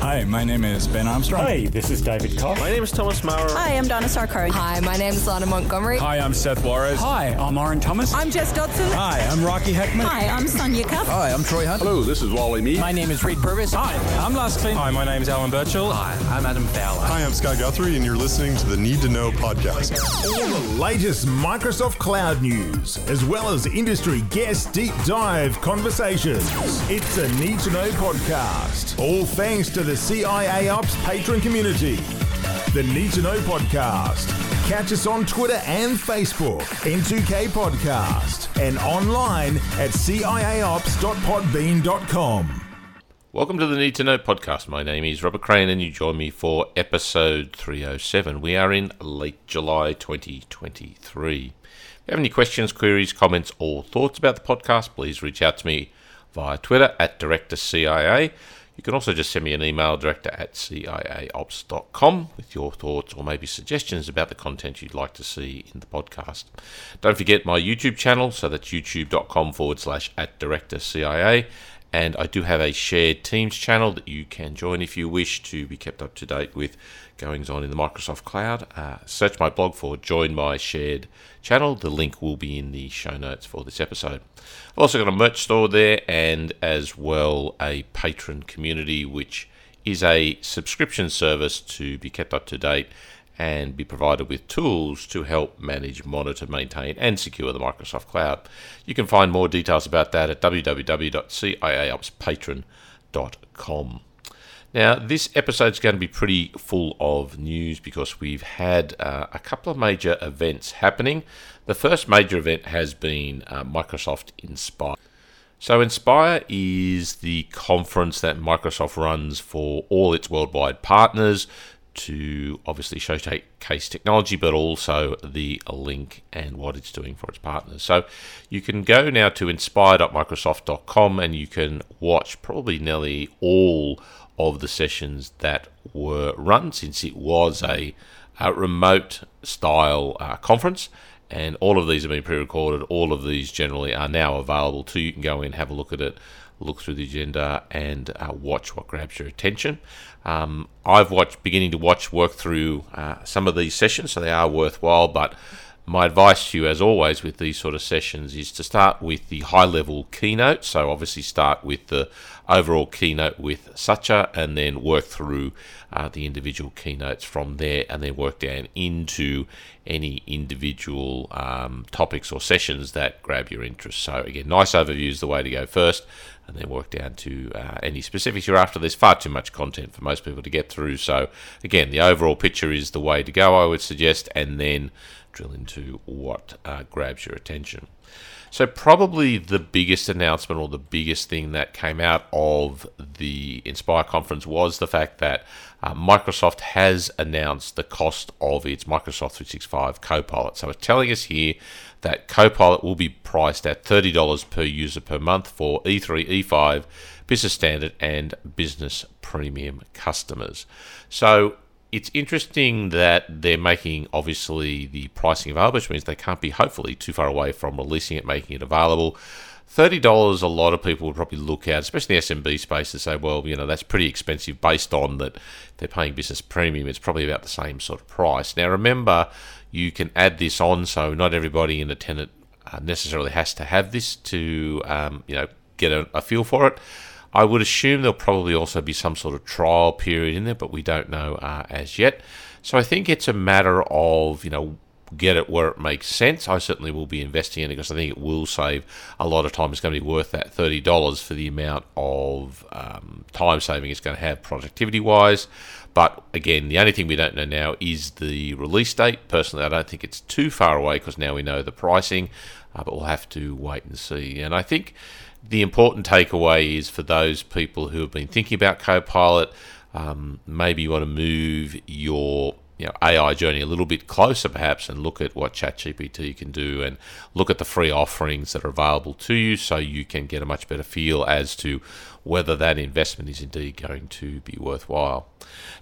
Hi, my name is Ben Armstrong. Hi, this is David Cox. My name is Thomas Maurer. Hi, I'm Dona Sarkar. Hi, my name is Lana Montgomery. Hi, I'm Seth Juarez. Hi, I'm Aaron Thomas. I'm Jess Dodson. Hi, I'm Rocky Heckman. Hi, I'm Sonia Cuff. Hi, I'm Troy Hunt. Hello, this is Wally Mead. My name is Reed Purvis. Hi, I'm Lars Klint. Hi, my name is Alan Birchall. Hi, I'm Adam Fowler. Hi, I'm Scott Guthrie, and you're listening to the Need to Know podcast. All the latest Microsoft Cloud news, as well as industry guest deep dive conversations. It's a Need to Know podcast. All thanks to the CIAOPS patron community. The Need to Know podcast. Catch us on Twitter and Facebook, N2K Podcast, and online at ciaops.podbean.com. Welcome to the Need to Know podcast. My name is Robert Crane, and you join me for episode 307. We are in late July 2023. If you have any questions, queries, comments, or thoughts about the podcast, please reach out to me via Twitter at DirectorCIA. You can also just send me an email, director at ciaops.com, with your thoughts or maybe suggestions about the content you'd like to see in the podcast. Don't forget my YouTube channel, so that's youtube.com forward slash at directorcia. And I do have a shared Teams channel that you can join if you wish to be kept up to date with goings on in the Microsoft Cloud. Uh, search my blog for Join My Shared Channel. The link will be in the show notes for this episode. I've also got a merch store there and as well a patron community, which is a subscription service to be kept up to date and be provided with tools to help manage, monitor, maintain, and secure the Microsoft Cloud. You can find more details about that at www.ciaopspatron.com. Now, this episode is going to be pretty full of news because we've had uh, a couple of major events happening. The first major event has been uh, Microsoft Inspire. So, Inspire is the conference that Microsoft runs for all its worldwide partners to obviously showcase technology, but also the link and what it's doing for its partners. So you can go now to inspire.microsoft.com and you can watch probably nearly all of the sessions that were run since it was a, a remote style uh, conference. And all of these have been pre recorded. All of these generally are now available to you. You can go in, have a look at it, look through the agenda, and uh, watch what grabs your attention. Um, I've watched, beginning to watch, work through uh, some of these sessions, so they are worthwhile. But my advice to you, as always, with these sort of sessions is to start with the high level keynote. So, obviously, start with the overall keynote with Satya and then work through uh, the individual keynotes from there and then work down into any individual um, topics or sessions that grab your interest. So, again, nice overview is the way to go first and then work down to uh, any specifics you're after. There's far too much content for most people to get through. So, again, the overall picture is the way to go, I would suggest, and then drill into what uh, grabs your attention. So, probably the biggest announcement or the biggest thing that came out of the Inspire conference was the fact that uh, Microsoft has announced the cost of its Microsoft 365 Copilot. So, it's telling us here that Copilot will be priced at $30 per user per month for E3, E5, Business Standard, and Business Premium customers. So, it's interesting that they're making obviously the pricing available, which means they can't be hopefully too far away from releasing it, making it available. Thirty dollars, a lot of people would probably look at, especially the SMB space, and say, well, you know, that's pretty expensive based on that they're paying business premium. It's probably about the same sort of price. Now, remember, you can add this on, so not everybody in a tenant uh, necessarily has to have this to, um, you know, get a, a feel for it. I would assume there'll probably also be some sort of trial period in there, but we don't know uh, as yet. So I think it's a matter of, you know, get it where it makes sense. I certainly will be investing in it because I think it will save a lot of time. It's going to be worth that $30 for the amount of um, time saving it's going to have productivity wise. But again, the only thing we don't know now is the release date. Personally, I don't think it's too far away because now we know the pricing, uh, but we'll have to wait and see. And I think the important takeaway is for those people who have been thinking about Copilot, um, maybe you want to move your you know, AI journey a little bit closer, perhaps, and look at what ChatGPT can do and look at the free offerings that are available to you so you can get a much better feel as to whether that investment is indeed going to be worthwhile.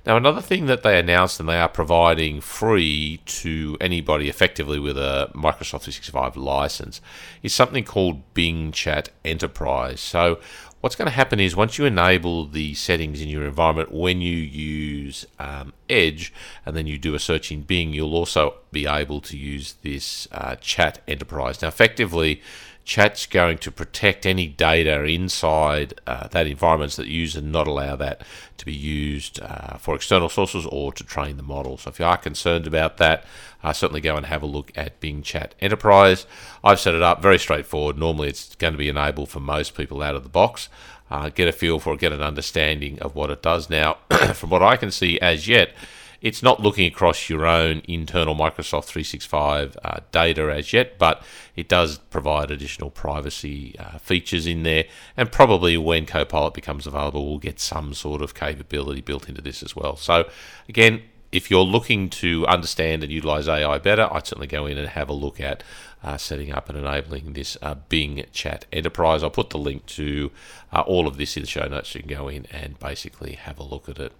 Now, another thing that they announced and they are providing free to anybody effectively with a Microsoft 365 license is something called Bing Chat Enterprise. So, what's going to happen is once you enable the settings in your environment when you use um, Edge and then you do a search in Bing, you'll also be able to use this uh, Chat Enterprise. Now, effectively, Chat's going to protect any data inside uh, that environment so that you use and not allow that to be used uh, for external sources or to train the model. So if you are concerned about that, uh, certainly go and have a look at Bing Chat Enterprise. I've set it up very straightforward. Normally it's going to be enabled for most people out of the box. Uh, get a feel for it, get an understanding of what it does. Now, from what I can see as yet, it's not looking across your own internal Microsoft 365 uh, data as yet, but it does provide additional privacy uh, features in there. And probably when Copilot becomes available, we'll get some sort of capability built into this as well. So, again, if you're looking to understand and utilize AI better, I'd certainly go in and have a look at uh, setting up and enabling this uh, Bing Chat Enterprise. I'll put the link to uh, all of this in the show notes. You can go in and basically have a look at it.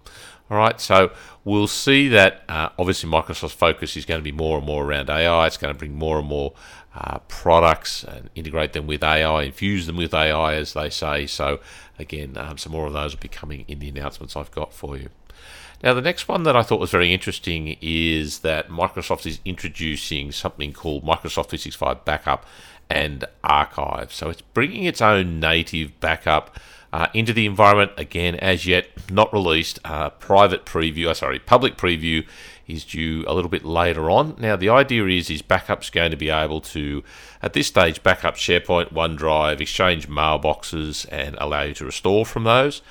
All right, so we'll see that uh, obviously Microsoft's focus is going to be more and more around AI. It's going to bring more and more uh, products and integrate them with AI, infuse them with AI, as they say. So, again, um, some more of those will be coming in the announcements I've got for you. Now, the next one that I thought was very interesting is that Microsoft is introducing something called Microsoft 365 Backup and Archive. So it's bringing its own native backup uh, into the environment. Again, as yet not released. Uh, private preview, uh, sorry, public preview is due a little bit later on. Now, the idea is is backup's going to be able to, at this stage, backup SharePoint, OneDrive, Exchange mailboxes, and allow you to restore from those.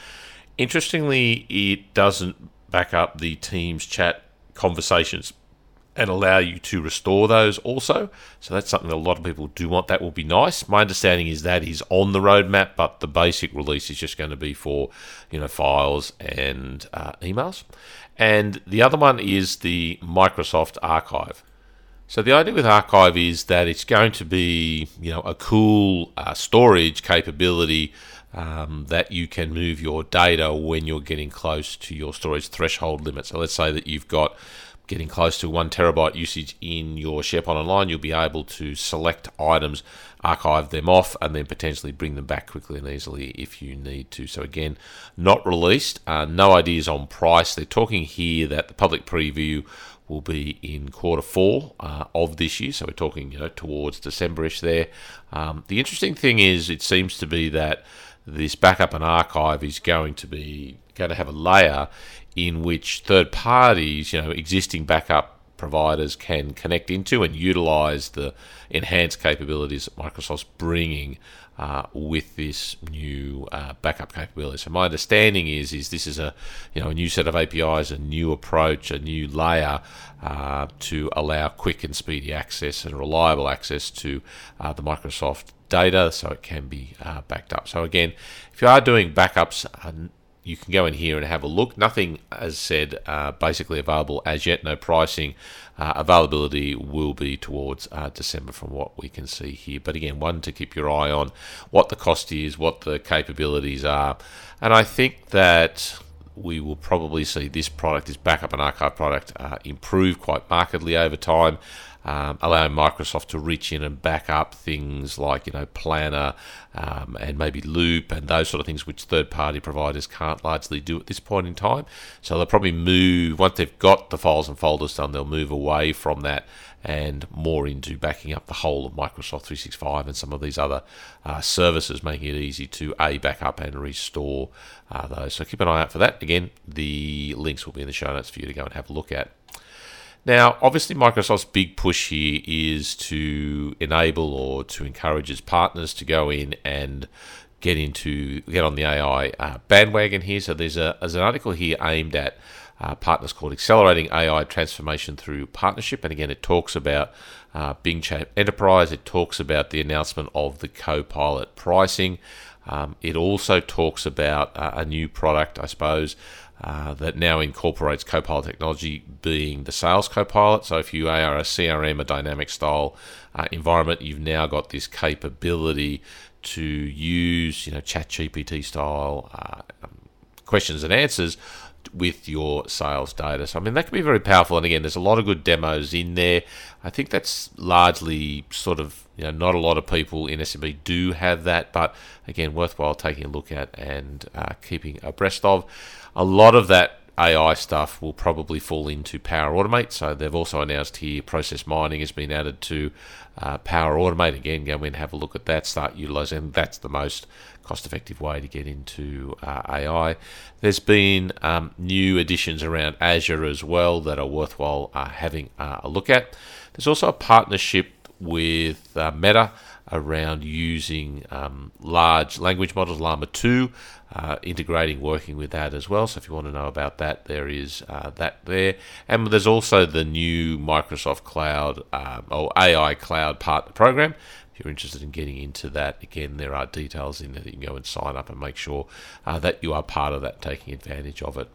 Interestingly, it doesn't back up the Teams chat conversations and allow you to restore those also. So that's something that a lot of people do want. That will be nice. My understanding is that is on the roadmap, but the basic release is just going to be for you know files and uh, emails. And the other one is the Microsoft Archive. So the idea with Archive is that it's going to be you know a cool uh, storage capability. Um, that you can move your data when you're getting close to your storage threshold limit. So let's say that you've got getting close to one terabyte usage in your SharePoint Online, you'll be able to select items, archive them off, and then potentially bring them back quickly and easily if you need to. So, again, not released, uh, no ideas on price. They're talking here that the public preview will be in quarter four uh, of this year. So we're talking, you know, towards Decemberish there. Um, the interesting thing is, it seems to be that this backup and archive is going to be going to have a layer in which third parties, you know, existing backup providers can connect into and utilize the enhanced capabilities that Microsoft's bringing uh, with this new uh, backup capability. So my understanding is is this is a you know a new set of APIs, a new approach, a new layer uh, to allow quick and speedy access and reliable access to uh, the Microsoft data, so it can be uh, backed up. So again, if you are doing backups uh, you can go in here and have a look. Nothing, as said, uh, basically available as yet. No pricing. Uh, availability will be towards uh, December from what we can see here. But again, one to keep your eye on what the cost is, what the capabilities are. And I think that we will probably see this product, this backup and archive product, uh, improve quite markedly over time um, allowing Microsoft to reach in and back up things like you know Planner um, and maybe Loop and those sort of things, which third-party providers can't largely do at this point in time. So they'll probably move once they've got the files and folders done, they'll move away from that and more into backing up the whole of Microsoft 365 and some of these other uh, services, making it easy to a backup and restore uh, those. So keep an eye out for that. Again, the links will be in the show notes for you to go and have a look at. Now, obviously, Microsoft's big push here is to enable or to encourage its partners to go in and get into get on the AI uh, bandwagon here. So there's a there's an article here aimed at uh, partners called Accelerating AI Transformation Through Partnership, and again, it talks about uh, Bing Chat Enterprise. It talks about the announcement of the Copilot pricing. Um, it also talks about uh, a new product, I suppose, uh, that now incorporates Copilot technology, being the Sales Copilot. So if you are a CRM, a dynamic style uh, environment, you've now got this capability to use, you know, ChatGPT style uh, questions and answers with your sales data. So, I mean, that can be very powerful. And again, there's a lot of good demos in there. I think that's largely sort of, you know, not a lot of people in SMB do have that, but again, worthwhile taking a look at and uh, keeping abreast of. A lot of that AI stuff will probably fall into Power Automate. So they've also announced here process mining has been added to uh, Power Automate. Again, go in and have a look at that, start utilizing. That's the most cost effective way to get into uh, AI. There's been um, new additions around Azure as well that are worthwhile uh, having uh, a look at. There's also a partnership with uh, Meta around using um, large language models, Llama 2, uh, integrating, working with that as well. So if you want to know about that, there is uh, that there. And there's also the new Microsoft Cloud um, or AI Cloud Partner Program. If you're interested in getting into that, again, there are details in there that you can go and sign up and make sure uh, that you are part of that, taking advantage of it.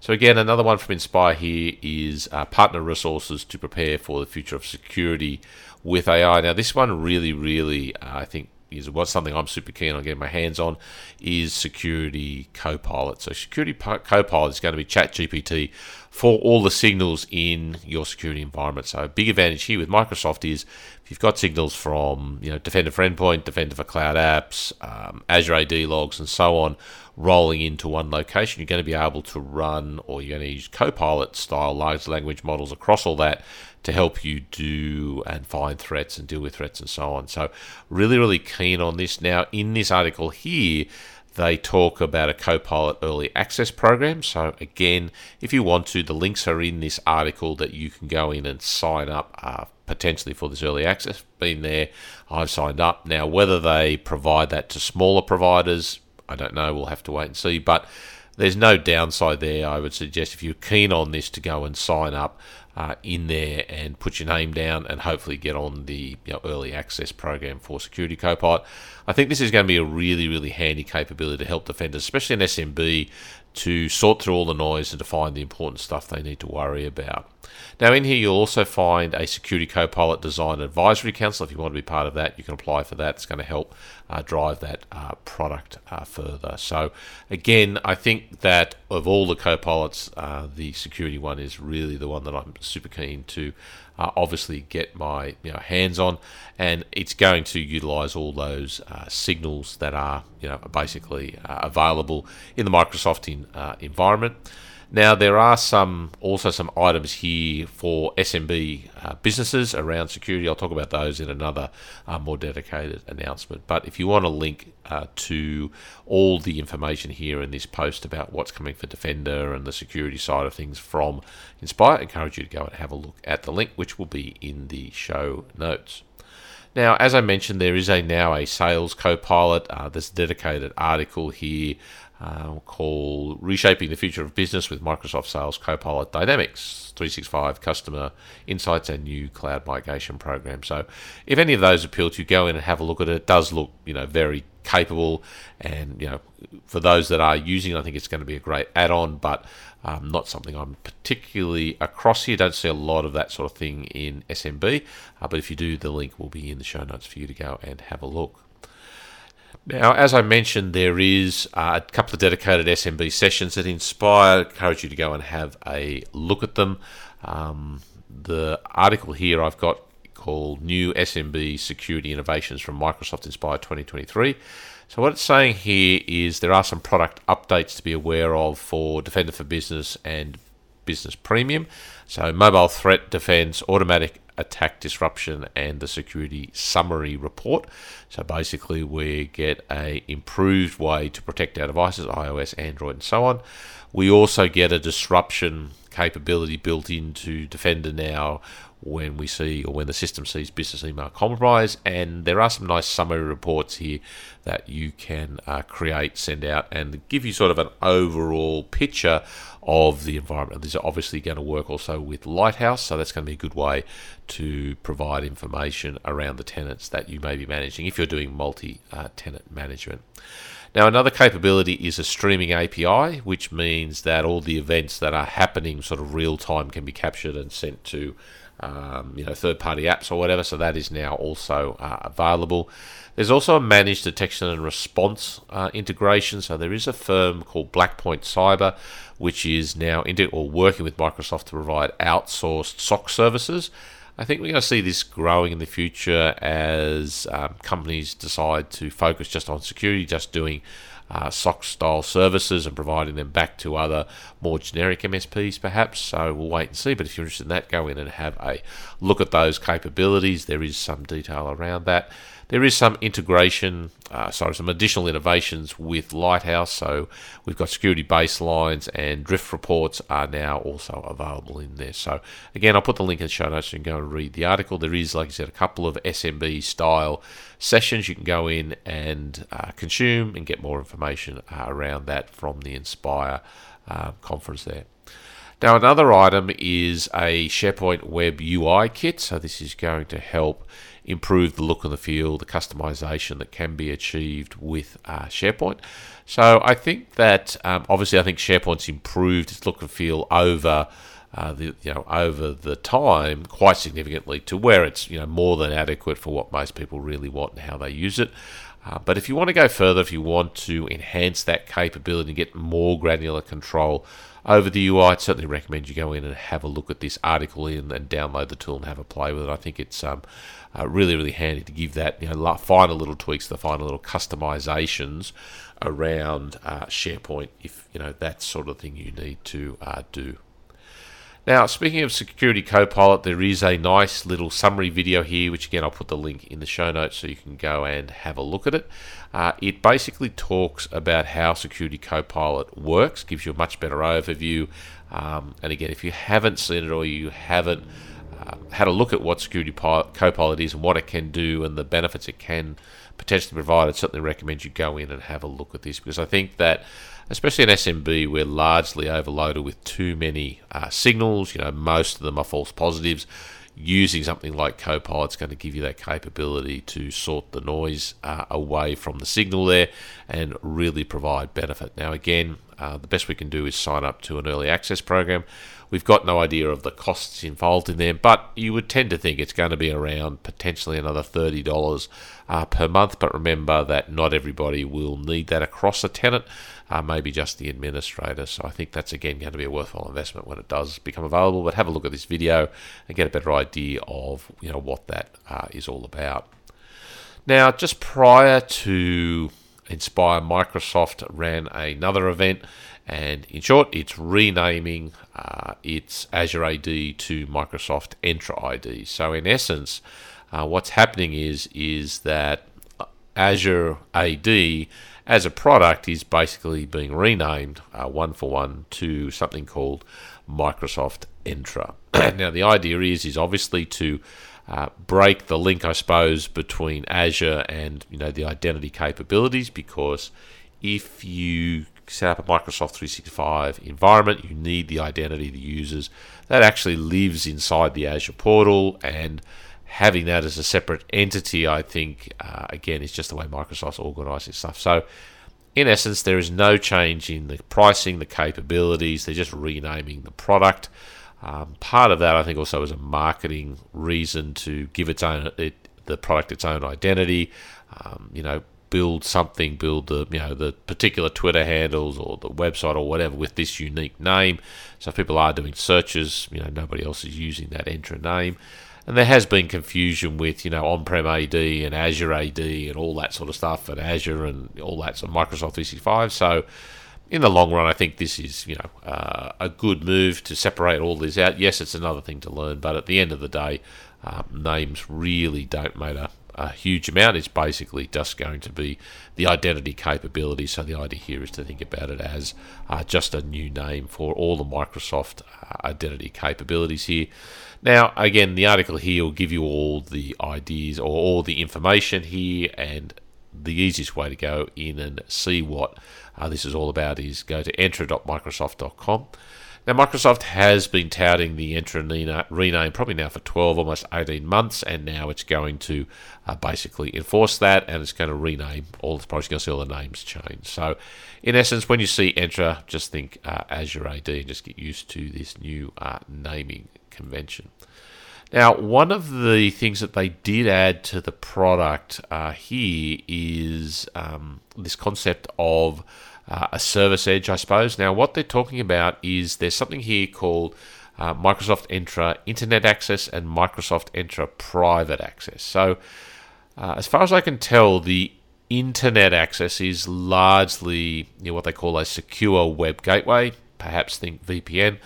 So again, another one from Inspire here is uh, partner resources to prepare for the future of security with AI. Now, this one really, really, uh, I think, is what's something I'm super keen on getting my hands on is Security Copilot. So Security Copilot is going to be ChatGPT for all the signals in your security environment. So a big advantage here with Microsoft is if you've got signals from you know Defender for Endpoint, Defender for Cloud Apps, um, Azure AD logs, and so on, rolling into one location, you're going to be able to run or you're going to use Copilot style large language models across all that to help you do and find threats and deal with threats and so on. So, really, really keen on this. Now, in this article here, they talk about a Copilot early access program. So, again, if you want to, the links are in this article that you can go in and sign up uh, potentially for this early access. Been there, I've signed up. Now, whether they provide that to smaller providers, I don't know. We'll have to wait and see. But there's no downside there. I would suggest if you're keen on this to go and sign up uh, in there and put your name down and hopefully get on the you know, early access program for Security Copilot. I think this is going to be a really, really handy capability to help defenders, especially in SMB, to sort through all the noise and to find the important stuff they need to worry about. Now, in here, you'll also find a Security Copilot Design Advisory Council. If you want to be part of that, you can apply for that. It's going to help uh, drive that uh, product uh, further. So, again, I think that of all the copilots, uh, the security one is really the one that I'm super keen to uh, obviously get my you know, hands on, and it's going to utilize all those uh, signals that are you know basically available in the Microsoft in, environment. Now there are some also some items here for SMB uh, businesses around security. I'll talk about those in another uh, more dedicated announcement. But if you want to link uh, to all the information here in this post about what's coming for Defender and the security side of things from Inspire, I encourage you to go and have a look at the link, which will be in the show notes. Now, as I mentioned, there is a now a sales co-pilot. Uh, there's a dedicated article here uh, called Reshaping the Future of Business with Microsoft Sales Copilot Dynamics 365 Customer Insights and New Cloud Migration Program. So, if any of those appeal to you, go in and have a look at it. It does look, you know, very capable, and you know, for those that are using, it, I think it's going to be a great add-on, but um, not something I'm particularly across here. Don't see a lot of that sort of thing in SMB, uh, but if you do, the link will be in the show notes for you to go and have a look. Now, as I mentioned, there is uh, a couple of dedicated SMB sessions that Inspire. I encourage you to go and have a look at them. Um, the article here I've got called New SMB Security Innovations from Microsoft Inspire 2023. So, what it's saying here is there are some product updates to be aware of for Defender for Business and Business Premium. So, mobile threat defense, automatic attack disruption and the security summary report. So basically, we get a improved way to protect our devices, iOS, Android, and so on. We also get a disruption capability built into Defender now when we see or when the system sees business email compromise. And there are some nice summary reports here that you can uh, create, send out, and give you sort of an overall picture of the environment. These are obviously going to work also with Lighthouse, so that's going to be a good way to provide information around the tenants that you may be managing if you're doing multi uh, tenant management. Now, another capability is a streaming API, which means that all the events that are happening sort of real time can be captured and sent to um, you know, third-party apps or whatever. So that is now also uh, available. There's also a managed detection and response uh, integration. So there is a firm called Blackpoint Cyber, which is now into or working with Microsoft to provide outsourced SOC services. I think we're going to see this growing in the future as um, companies decide to focus just on security, just doing uh, SOC style services and providing them back to other more generic MSPs perhaps. So we'll wait and see. But if you're interested in that, go in and have a look at those capabilities. There is some detail around that. There is some integration, uh, sorry, some additional innovations with Lighthouse. So we've got security baselines and drift reports are now also available in there. So again, I'll put the link in the show notes so you can go and read the article. There is, like I said, a couple of SMB style sessions you can go in and uh, consume and get more information uh, around that from the Inspire uh, conference there. Now, another item is a SharePoint Web UI kit. So, this is going to help improve the look and the feel, the customization that can be achieved with uh, SharePoint. So, I think that um, obviously, I think SharePoint's improved its look and feel over. Uh, the, you know, over the time, quite significantly to where it's you know more than adequate for what most people really want and how they use it. Uh, but if you want to go further, if you want to enhance that capability and get more granular control over the UI, I'd certainly recommend you go in and have a look at this article in and download the tool and have a play with it. I think it's um, uh, really, really handy to give that you know final little tweaks, the final little customizations around uh, SharePoint if you know that sort of thing you need to uh, do. Now, speaking of Security Copilot, there is a nice little summary video here, which again I'll put the link in the show notes so you can go and have a look at it. Uh, it basically talks about how Security Copilot works, gives you a much better overview. Um, and again, if you haven't seen it or you haven't uh, had a look at what Security Copilot is and what it can do and the benefits it can potentially provide, I'd certainly recommend you go in and have a look at this because I think that especially in SMB, we're largely overloaded with too many uh, signals. You know, most of them are false positives. Using something like Copilot is going to give you that capability to sort the noise uh, away from the signal there and really provide benefit. Now, again, uh, the best we can do is sign up to an early access program. We've got no idea of the costs involved in there, but you would tend to think it's going to be around potentially another $30 uh, per month. But remember that not everybody will need that across a tenant uh, maybe just the administrator. So I think that's again going to be a worthwhile investment when it does become available. But have a look at this video and get a better idea of you know what that uh, is all about. Now, just prior to Inspire, Microsoft ran another event, and in short, it's renaming uh, its Azure AD to Microsoft Entra ID. So, in essence, uh, what's happening is is that Azure AD as a product is basically being renamed uh, one for one to something called Microsoft Entra. now the idea is is obviously to uh, break the link, I suppose, between Azure and you know the identity capabilities because if you set up a Microsoft 365 environment, you need the identity of the users that actually lives inside the Azure portal and having that as a separate entity, I think, uh, again, is just the way Microsoft's organising stuff. So, in essence, there is no change in the pricing, the capabilities. They're just renaming the product. Um, part of that, I think, also is a marketing reason to give its own it, the product its own identity. Um, you know, build something, build the you know the particular Twitter handles or the website or whatever with this unique name. So if people are doing searches, you know, nobody else is using that Entra name. And there has been confusion with, you know, on-prem AD and Azure AD and all that sort of stuff, and Azure and all that sort of Microsoft 365. So, in the long run, I think this is, you know, uh, a good move to separate all these out. Yes, it's another thing to learn, but at the end of the day, uh, names really don't matter a huge amount. It's basically just going to be the identity capability. So the idea here is to think about it as uh, just a new name for all the Microsoft uh, identity capabilities here. Now, again, the article here will give you all the ideas or all the information here, and the easiest way to go in and see what uh, this is all about is go to entra.microsoft.com. Now, Microsoft has been touting the Entra rename probably now for 12, almost 18 months, and now it's going to uh, basically enforce that and it's going to rename all the products. You're going to see all the names change. So, in essence, when you see Entra, just think uh, Azure AD and just get used to this new uh, naming convention. Now, one of the things that they did add to the product uh, here is um, this concept of uh, a service edge, I suppose. Now, what they're talking about is there's something here called uh, Microsoft Entra Internet Access and Microsoft Entra Private Access. So, uh, as far as I can tell, the internet access is largely you know, what they call a secure web gateway. Perhaps think VPN.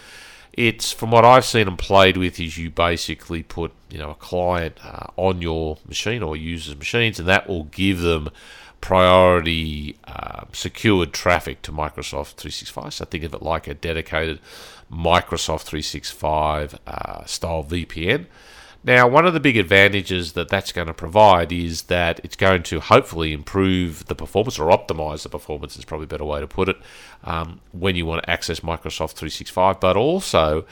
It's from what I've seen and played with is you basically put you know a client uh, on your machine or users' machines, and that will give them priority uh, secured traffic to Microsoft 365. So think of it like a dedicated Microsoft 365 uh, style VPN. Now, one of the big advantages that that's going to provide is that it's going to hopefully improve the performance or optimize the performance, is probably a better way to put it, um, when you want to access Microsoft 365. But also,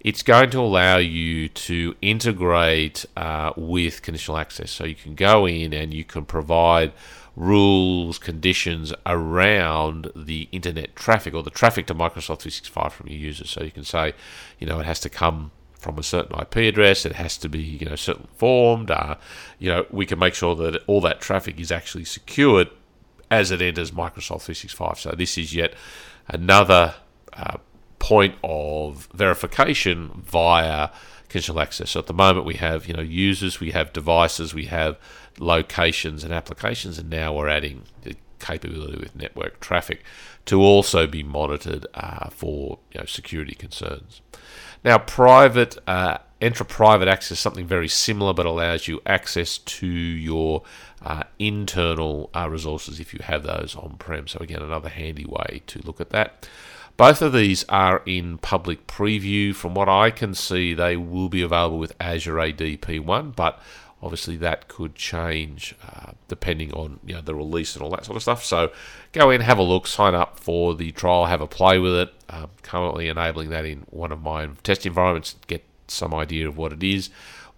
it's going to allow you to integrate uh, with conditional access. So you can go in and you can provide rules, conditions around the internet traffic or the traffic to Microsoft 365 from your users. So you can say, you know, it has to come from a certain IP address. It has to be, you know, certain formed. Uh, you know, we can make sure that all that traffic is actually secured as it enters Microsoft 365. So this is yet another uh, point of verification via conditional access. So at the moment we have, you know, users, we have devices, we have locations and applications, and now we're adding the capability with network traffic to also be monitored uh, for you know, security concerns. Now, private uh, Entra Private Access something very similar, but allows you access to your uh, internal uh, resources if you have those on-prem. So again, another handy way to look at that. Both of these are in public preview. From what I can see, they will be available with Azure AD P1, but obviously that could change uh, depending on you know the release and all that sort of stuff. So go in, have a look, sign up for the trial, have a play with it. Um, currently enabling that in one of my test environments, get some idea of what it is,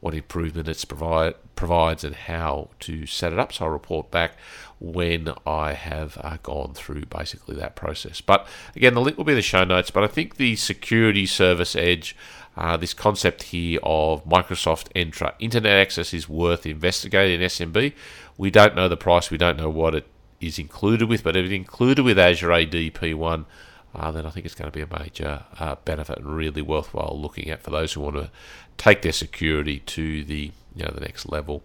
what improvement it's provide provides, and how to set it up. So I'll report back when I have uh, gone through basically that process. But again, the link will be in the show notes. But I think the security service edge uh, this concept here of Microsoft Entra Internet access is worth investigating in SMB. We don't know the price, we don't know what it is included with, but if it's included with Azure AD P1, uh, then I think it's going to be a major uh, benefit and really worthwhile looking at for those who want to take their security to the you know the next level.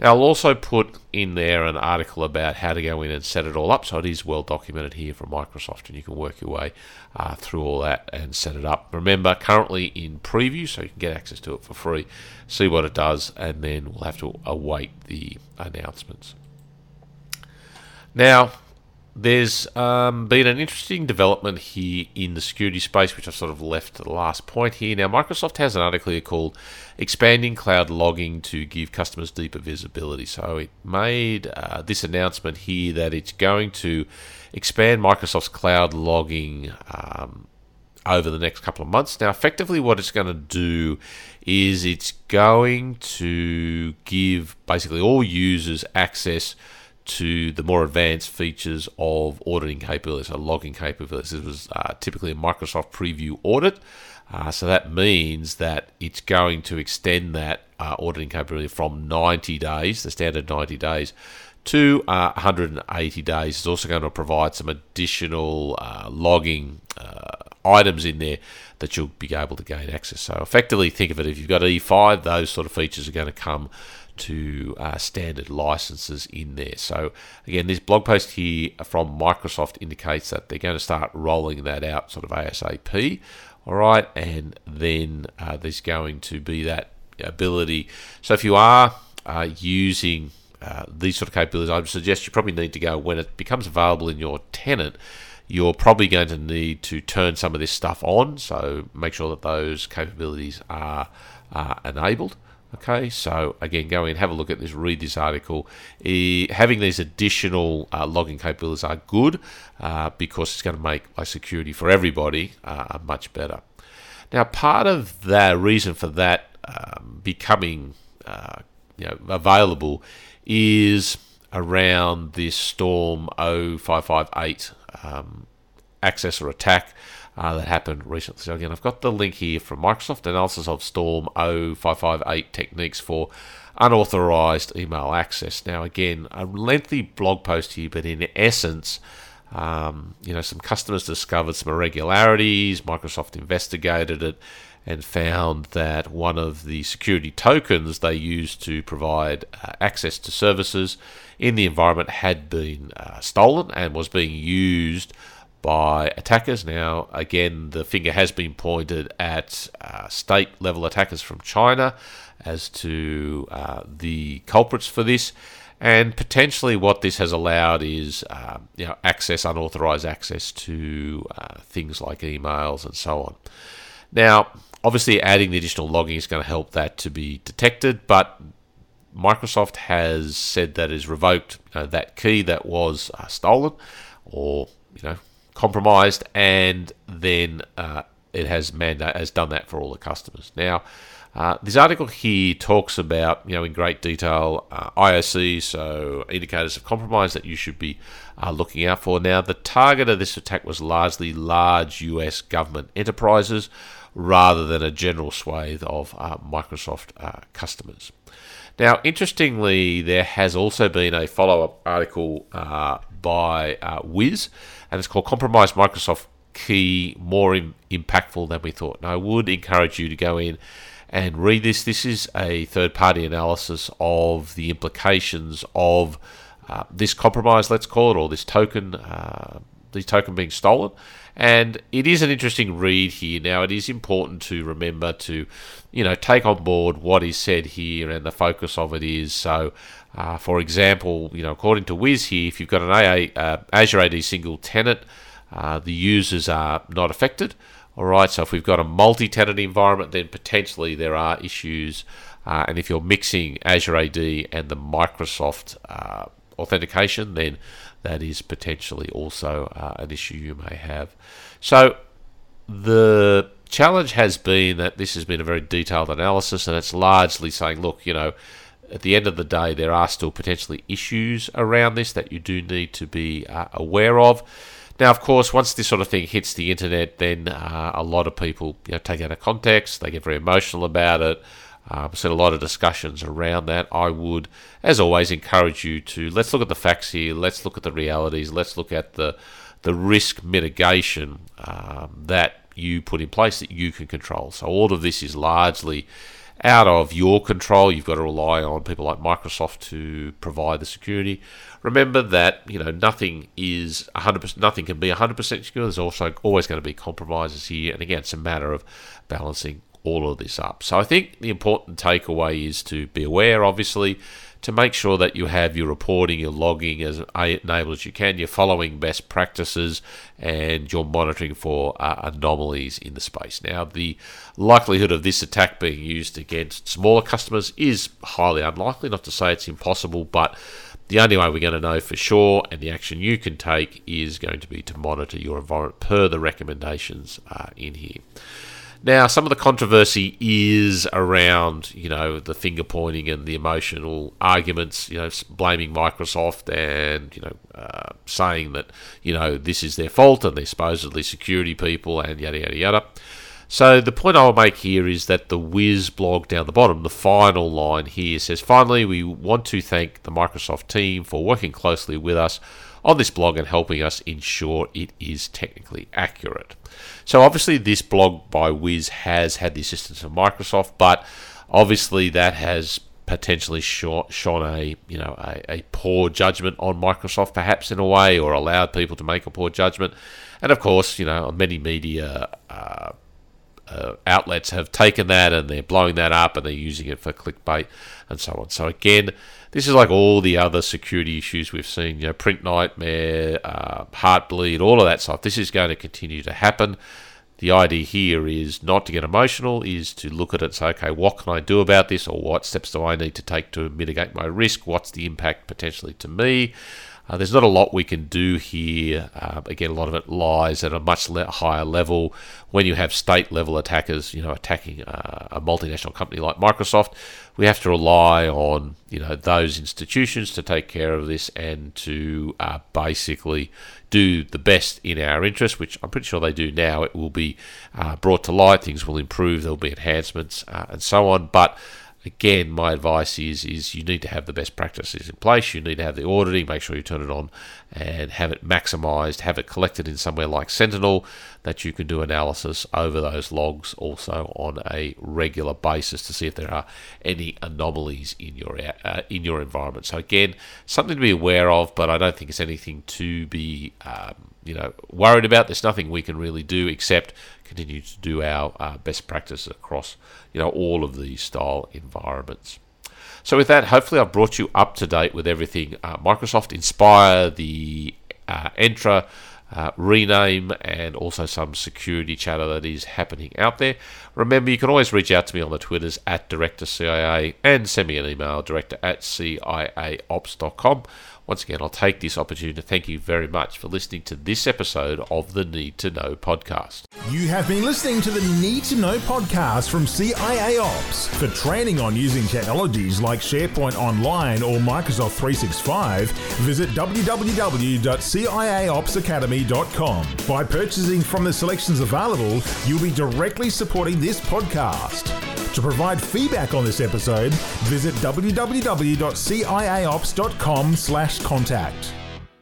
Now I'll also put in there an article about how to go in and set it all up, so it is well documented here from Microsoft, and you can work your way uh, through all that and set it up. Remember, currently in preview, so you can get access to it for free, see what it does, and then we'll have to await the announcements. Now, there's um, been an interesting development here in the security space, which I've sort of left to the last point here. Now, Microsoft has an article here called Expanding Cloud Logging to Give Customers Deeper Visibility. So it made uh, this announcement here that it's going to expand Microsoft's cloud logging um, over the next couple of months. Now, effectively, what it's going to do is it's going to give basically all users access to the more advanced features of auditing capabilities, so logging capabilities. This was uh, typically a Microsoft Purview audit. Uh, so that means that it's going to extend that uh, auditing capability from 90 days, the standard 90 days, to uh, 180 days. It's also going to provide some additional uh, logging uh, items in there that you'll be able to gain access. So effectively, think of it if you've got E5, those sort of features are going to come to uh, standard licenses in there. So again, this blog post here from Microsoft indicates that they're going to start rolling that out sort of ASAP. All right, and then uh, there's going to be that ability. So if you are uh, using uh, these sort of capabilities, I would suggest you probably need to go when it becomes available in your tenant. You're probably going to need to turn some of this stuff on, so make sure that those capabilities are enabled. Okay, so again, go in, have a look at this, read this article. E, having these additional uh, logging capabilities are good uh, because it's going to make my security for everybody uh, much better. Now, part of the reason for that um, becoming uh, you know, available is around this Storm 0558 um, access or attack uh, that happened recently. So again, I've got the link here from Microsoft analysis of Storm 0558 techniques for unauthorized email access. Now, again, a lengthy blog post here, but in essence, um, you know, some customers discovered some irregularities. Microsoft investigated it and found that one of the security tokens they used to provide uh, access to services in the environment had been uh, stolen and was being used by attackers. Now, again, the finger has been pointed at uh, state level attackers from China as to uh, the culprits for this. And potentially, what this has allowed is, uh, you know, access, unauthorized access to uh, things like emails and so on. Now, obviously, adding the additional logging is going to help that to be detected, but Microsoft has said that is revoked know, that key that was uh, stolen or you know compromised, and then uh, it has mandate has done that for all the customers. Now, uh, this article here talks about you know in great detail uh, IOC, so indicators of compromise that you should be uh, looking out for. Now, the target of this attack was largely large U.S. government enterprises rather than a general swathe of uh, Microsoft customers. Now, interestingly, there has also been a follow up article uh, by uh, Wiz, and it's called Compromised Microsoft Key More in- Impactful Than We Thought. And I would encourage you to go in and read this. This is a third party analysis of the implications of uh, this compromise, let's call it, or this token, uh, the token being stolen. And it is an interesting read here. Now, it is important to remember to, you know, take on board what is said here, and the focus of it is so. Uh, for example, you know, according to Wiz here, if you've got an AA, uh, Azure AD single tenant, uh, the users are not affected. All right, so if we've got a multi-tenant environment, then potentially there are issues. Uh, and if you're mixing Azure AD and the Microsoft uh, authentication, then that is potentially also uh, an issue you may have. So the challenge has been that this has been a very detailed analysis, and it's largely saying, look, you know, at the end of the day, there are still potentially issues around this that you do need to be uh, aware of. Now, of course, once this sort of thing hits the internet, then uh, a lot of people you know, take it out of context. They get very emotional about it. Um, I've seen a lot of discussions around that. I would, as always, encourage you to let's look at the facts here. Let's look at the realities. Let's look at the the risk mitigation um, that you put in place that you can control. So all of this is largely out of your control. You've got to rely on people like Microsoft to provide the security. Remember that you know nothing is 100%. Nothing can be 100% secure. There's also always going to be compromises here, and again, it's a matter of balancing all of this up. So I think the important takeaway is to be aware, obviously, to make sure that you have your reporting, your logging as enabled as you can, you're following best practices, and you're monitoring for uh, anomalies in the space. Now, the likelihood of this attack being used against smaller customers is highly unlikely, not to say it's impossible, but the only way we're going to know for sure, and the action you can take, is going to be to monitor your environment per the recommendations uh, in here. Now, some of the controversy is around, you know, the finger pointing and the emotional arguments, you know, blaming Microsoft and, you know, uh, saying that, you know, this is their fault and they're supposedly security people and yada, yada, yada. So the point I will make here is that the Wiz blog down the bottom, the final line here says, finally, we want to thank the Microsoft team for working closely with us on this blog and helping us ensure it is technically accurate. So obviously this blog by Wiz has had the assistance of Microsoft, but obviously that has potentially shone a you know a, a, poor judgment on Microsoft perhaps in a way or allowed people to make a poor judgment and of course you know many media uh, uh, outlets have taken that and they're blowing that up and they're using it for clickbait and so on so again this is like all the other security issues we've seen, you know, PrintNightmare, uh, heartbleed, all of that stuff. This is going to continue to happen. The idea here is not to get emotional, is to look at it and say, okay, what can I do about this, or what steps do I need to take to mitigate my risk? What's the impact potentially to me? Uh, there's not a lot we can do here. Uh, again, a lot of it lies at a much le- higher level. When you have state level attackers, you know, attacking uh, a multinational company like Microsoft, we have to rely on you know those institutions to take care of this and to uh, basically do the best in our interest, which I'm pretty sure they do now. It will be uh, brought to light. Things will improve. There will be enhancements uh, and so on, but again, my advice is is you need to have the best practices in place. You need to have the auditing, make sure you turn it on and have it maximized, have it collected in somewhere like Sentinel that you can do analysis over those logs also on a regular basis to see if there are any anomalies in your uh, in your environment. So again, something to be aware of, but I don't think it's anything to be um, you know worried about. There's nothing we can really do except continue to do our uh, best practice across you know all of these style environments. So with that, hopefully I've brought you up to date with everything uh, Microsoft Inspire, the uh, Entra uh, rename, and also some security chatter that is happening out there. Remember, you can always reach out to me on the Twitters at Director CIA and send me an email, director at CIAOps.com. Once again, I'll take this opportunity to thank you very much for listening to this episode of the Need to Know podcast. You have been listening to the Need to Know podcast from CIAOPS. For training on using technologies like SharePoint Online or Microsoft 365, visit www.ciaopsacademy.com. By purchasing from the selections available, you'll be directly supporting this podcast. To provide feedback on this episode, visit www.ciaops.com slash contact.